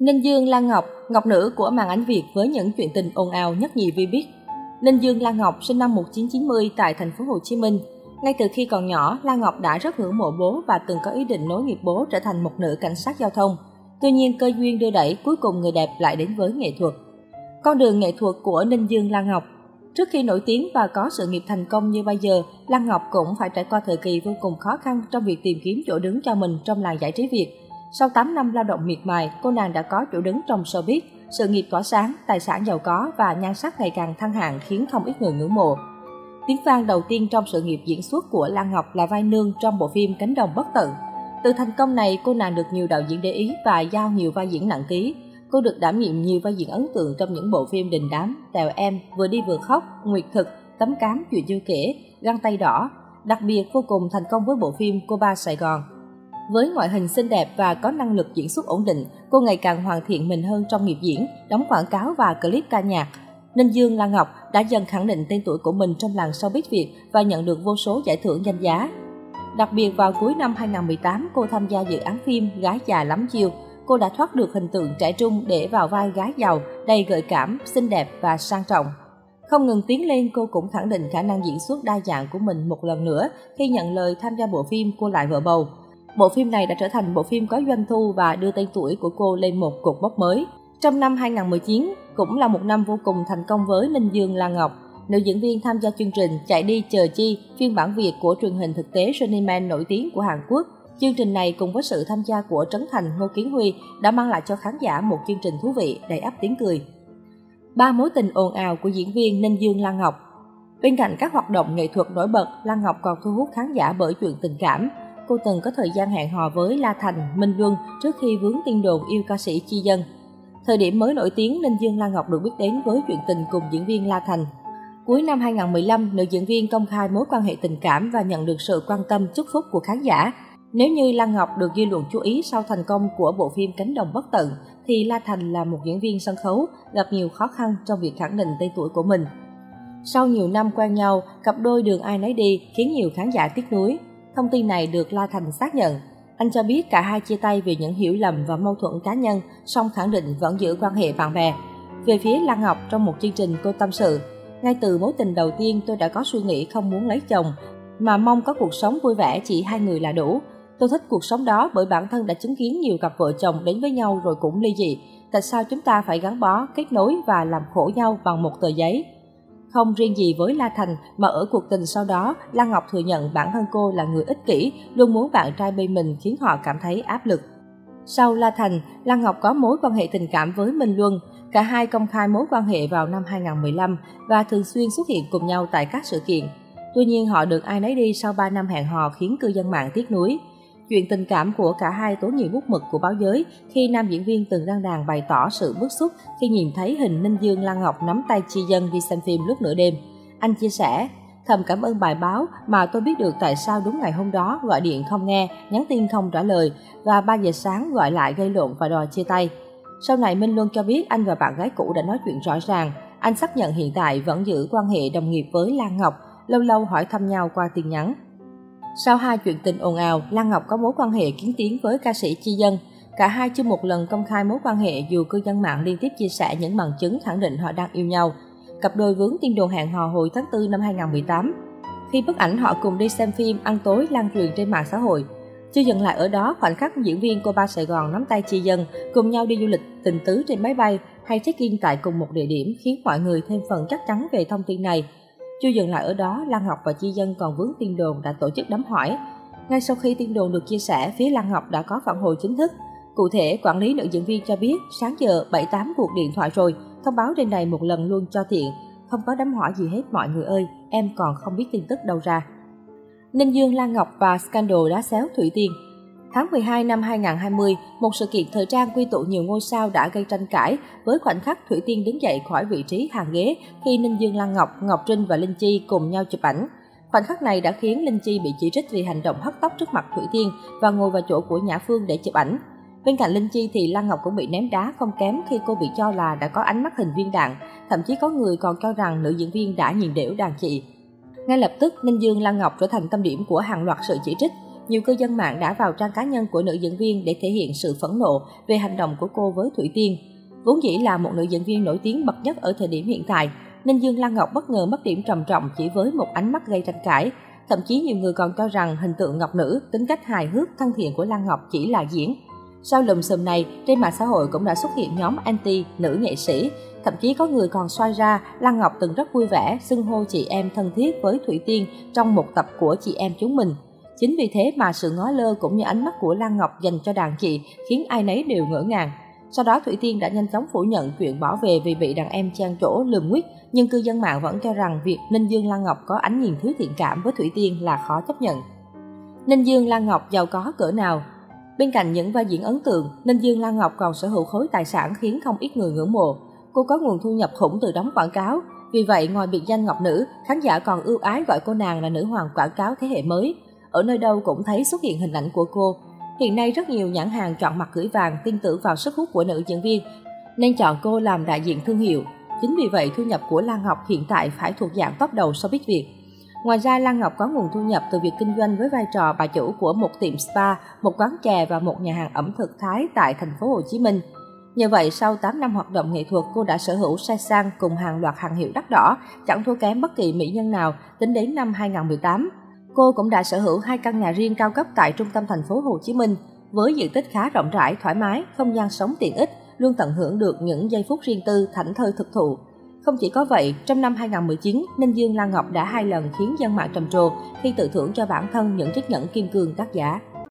Ninh Dương Lan Ngọc, ngọc nữ của màn ảnh Việt với những chuyện tình ồn ào nhất nhì vi biết. Ninh Dương Lan Ngọc sinh năm 1990 tại thành phố Hồ Chí Minh. Ngay từ khi còn nhỏ, Lan Ngọc đã rất ngưỡng mộ bố và từng có ý định nối nghiệp bố trở thành một nữ cảnh sát giao thông. Tuy nhiên, cơ duyên đưa đẩy, cuối cùng người đẹp lại đến với nghệ thuật. Con đường nghệ thuật của Ninh Dương Lan Ngọc Trước khi nổi tiếng và có sự nghiệp thành công như bây giờ, Lan Ngọc cũng phải trải qua thời kỳ vô cùng khó khăn trong việc tìm kiếm chỗ đứng cho mình trong làng giải trí Việt. Sau 8 năm lao động miệt mài, cô nàng đã có chỗ đứng trong showbiz, sự nghiệp tỏa sáng, tài sản giàu có và nhan sắc ngày càng thăng hạng khiến không ít người ngưỡng mộ. Tiếng vang đầu tiên trong sự nghiệp diễn xuất của Lan Ngọc là vai nương trong bộ phim Cánh đồng bất tận. Từ thành công này, cô nàng được nhiều đạo diễn để ý và giao nhiều vai diễn nặng ký. Cô được đảm nhiệm nhiều vai diễn ấn tượng trong những bộ phim đình đám, Tèo Em, Vừa đi vừa khóc, Nguyệt thực, Tấm cám chuyện chưa kể, Găng tay đỏ. Đặc biệt vô cùng thành công với bộ phim Cô ba Sài Gòn. Với ngoại hình xinh đẹp và có năng lực diễn xuất ổn định, cô ngày càng hoàn thiện mình hơn trong nghiệp diễn, đóng quảng cáo và clip ca nhạc. Ninh Dương Lan Ngọc đã dần khẳng định tên tuổi của mình trong làng showbiz Việt và nhận được vô số giải thưởng danh giá. Đặc biệt vào cuối năm 2018, cô tham gia dự án phim Gái già lắm chiêu. Cô đã thoát được hình tượng trẻ trung để vào vai gái giàu, đầy gợi cảm, xinh đẹp và sang trọng. Không ngừng tiến lên, cô cũng khẳng định khả năng diễn xuất đa dạng của mình một lần nữa khi nhận lời tham gia bộ phim Cô lại vợ bầu. Bộ phim này đã trở thành bộ phim có doanh thu và đưa tên tuổi của cô lên một cột mốc mới. Trong năm 2019, cũng là một năm vô cùng thành công với Ninh Dương Lan Ngọc. Nữ diễn viên tham gia chương trình Chạy đi chờ chi, phiên bản Việt của truyền hình thực tế Running Man nổi tiếng của Hàn Quốc. Chương trình này cùng với sự tham gia của Trấn Thành, Ngô Kiến Huy đã mang lại cho khán giả một chương trình thú vị, đầy ắp tiếng cười. Ba mối tình ồn ào của diễn viên Ninh Dương Lan Ngọc Bên cạnh các hoạt động nghệ thuật nổi bật, Lan Ngọc còn thu hút khán giả bởi chuyện tình cảm cô từng có thời gian hẹn hò với La Thành, Minh Luân trước khi vướng tin đồn yêu ca sĩ Chi Dân. Thời điểm mới nổi tiếng, nên Dương Lan Ngọc được biết đến với chuyện tình cùng diễn viên La Thành. Cuối năm 2015, nữ diễn viên công khai mối quan hệ tình cảm và nhận được sự quan tâm chúc phúc của khán giả. Nếu như Lan Ngọc được dư luận chú ý sau thành công của bộ phim Cánh đồng bất tận, thì La Thành là một diễn viên sân khấu gặp nhiều khó khăn trong việc khẳng định tên tuổi của mình. Sau nhiều năm quen nhau, cặp đôi đường ai nấy đi khiến nhiều khán giả tiếc nuối. Thông tin này được La Thành xác nhận. Anh cho biết cả hai chia tay vì những hiểu lầm và mâu thuẫn cá nhân, song khẳng định vẫn giữ quan hệ bạn bè. Về phía Lan Ngọc trong một chương trình cô tâm sự, ngay từ mối tình đầu tiên tôi đã có suy nghĩ không muốn lấy chồng, mà mong có cuộc sống vui vẻ chỉ hai người là đủ. Tôi thích cuộc sống đó bởi bản thân đã chứng kiến nhiều cặp vợ chồng đến với nhau rồi cũng ly dị. Tại sao chúng ta phải gắn bó, kết nối và làm khổ nhau bằng một tờ giấy? Không riêng gì với La Thành mà ở cuộc tình sau đó, Lan Ngọc thừa nhận bản thân cô là người ích kỷ, luôn muốn bạn trai bên mình khiến họ cảm thấy áp lực. Sau La Thành, Lan Ngọc có mối quan hệ tình cảm với Minh Luân. Cả hai công khai mối quan hệ vào năm 2015 và thường xuyên xuất hiện cùng nhau tại các sự kiện. Tuy nhiên họ được ai nấy đi sau 3 năm hẹn hò khiến cư dân mạng tiếc nuối. Chuyện tình cảm của cả hai tố nhiều bút mực của báo giới khi nam diễn viên từng đăng đàn bày tỏ sự bức xúc khi nhìn thấy hình Ninh Dương Lan Ngọc nắm tay Chi Dân đi xem phim lúc nửa đêm. Anh chia sẻ, thầm cảm ơn bài báo mà tôi biết được tại sao đúng ngày hôm đó gọi điện không nghe, nhắn tin không trả lời và 3 giờ sáng gọi lại gây lộn và đòi chia tay. Sau này Minh Luân cho biết anh và bạn gái cũ đã nói chuyện rõ ràng. Anh xác nhận hiện tại vẫn giữ quan hệ đồng nghiệp với Lan Ngọc, lâu lâu hỏi thăm nhau qua tin nhắn. Sau hai chuyện tình ồn ào, Lan Ngọc có mối quan hệ kiến tiến với ca sĩ Chi Dân. Cả hai chưa một lần công khai mối quan hệ dù cư dân mạng liên tiếp chia sẻ những bằng chứng khẳng định họ đang yêu nhau. Cặp đôi vướng tin đồn hẹn hò hồi tháng 4 năm 2018. Khi bức ảnh họ cùng đi xem phim ăn tối lan truyền trên mạng xã hội. Chưa dừng lại ở đó, khoảnh khắc diễn viên cô ba Sài Gòn nắm tay Chi Dân cùng nhau đi du lịch tình tứ trên máy bay hay check-in tại cùng một địa điểm khiến mọi người thêm phần chắc chắn về thông tin này. Chưa dừng lại ở đó, Lan Ngọc và Chi Dân còn vướng tin đồn đã tổ chức đám hỏi. Ngay sau khi tin đồn được chia sẻ, phía Lan Ngọc đã có phản hồi chính thức. Cụ thể, quản lý nữ diễn viên cho biết sáng giờ 7-8 cuộc điện thoại rồi, thông báo trên này một lần luôn cho tiện. Không có đám hỏi gì hết mọi người ơi, em còn không biết tin tức đâu ra. Ninh Dương Lan Ngọc và scandal đá xéo Thủy Tiên Tháng 12 năm 2020, một sự kiện thời trang quy tụ nhiều ngôi sao đã gây tranh cãi với khoảnh khắc Thủy Tiên đứng dậy khỏi vị trí hàng ghế khi Ninh Dương Lan Ngọc, Ngọc Trinh và Linh Chi cùng nhau chụp ảnh. Khoảnh khắc này đã khiến Linh Chi bị chỉ trích vì hành động hất tóc trước mặt Thủy Tiên và ngồi vào chỗ của Nhã Phương để chụp ảnh. Bên cạnh Linh Chi thì Lan Ngọc cũng bị ném đá không kém khi cô bị cho là đã có ánh mắt hình viên đạn, thậm chí có người còn cho rằng nữ diễn viên đã nhìn đểu đàn chị. Ngay lập tức, Ninh Dương Lan Ngọc trở thành tâm điểm của hàng loạt sự chỉ trích nhiều cư dân mạng đã vào trang cá nhân của nữ diễn viên để thể hiện sự phẫn nộ về hành động của cô với Thủy Tiên. Vốn dĩ là một nữ diễn viên nổi tiếng bậc nhất ở thời điểm hiện tại, nên Dương Lan Ngọc bất ngờ mất điểm trầm trọng chỉ với một ánh mắt gây tranh cãi. Thậm chí nhiều người còn cho rằng hình tượng Ngọc Nữ, tính cách hài hước, thân thiện của Lan Ngọc chỉ là diễn. Sau lùm xùm này, trên mạng xã hội cũng đã xuất hiện nhóm anti nữ nghệ sĩ. Thậm chí có người còn xoay ra Lan Ngọc từng rất vui vẻ xưng hô chị em thân thiết với Thủy Tiên trong một tập của chị em chúng mình. Chính vì thế mà sự ngó lơ cũng như ánh mắt của Lan Ngọc dành cho đàn chị khiến ai nấy đều ngỡ ngàng. Sau đó Thủy Tiên đã nhanh chóng phủ nhận chuyện bỏ về vì bị đàn em trang chỗ lườm nguyết, nhưng cư dân mạng vẫn cho rằng việc Ninh Dương Lan Ngọc có ánh nhìn thiếu thiện cảm với Thủy Tiên là khó chấp nhận. Ninh Dương Lan Ngọc giàu có cỡ nào? Bên cạnh những vai diễn ấn tượng, Ninh Dương Lan Ngọc còn sở hữu khối tài sản khiến không ít người ngưỡng mộ. Cô có nguồn thu nhập khủng từ đóng quảng cáo, vì vậy ngoài biệt danh Ngọc Nữ, khán giả còn ưu ái gọi cô nàng là nữ hoàng quảng cáo thế hệ mới. Ở nơi đâu cũng thấy xuất hiện hình ảnh của cô. Hiện nay rất nhiều nhãn hàng chọn mặt gửi vàng tin tưởng vào sức hút của nữ diễn viên, nên chọn cô làm đại diện thương hiệu. Chính vì vậy thu nhập của Lan Ngọc hiện tại phải thuộc dạng top đầu so biết Việt. Ngoài ra, Lan Ngọc có nguồn thu nhập từ việc kinh doanh với vai trò bà chủ của một tiệm spa, một quán chè và một nhà hàng ẩm thực Thái tại thành phố Hồ Chí Minh. Nhờ vậy, sau 8 năm hoạt động nghệ thuật, cô đã sở hữu sai sang cùng hàng loạt hàng hiệu đắt đỏ, chẳng thua kém bất kỳ mỹ nhân nào tính đến năm 2018. Cô cũng đã sở hữu hai căn nhà riêng cao cấp tại trung tâm thành phố Hồ Chí Minh, với diện tích khá rộng rãi, thoải mái, không gian sống tiện ích, luôn tận hưởng được những giây phút riêng tư, thảnh thơi thực thụ. Không chỉ có vậy, trong năm 2019, Ninh Dương Lan Ngọc đã hai lần khiến dân mạng trầm trồ khi tự thưởng cho bản thân những chiếc nhẫn kim cương đắt giá.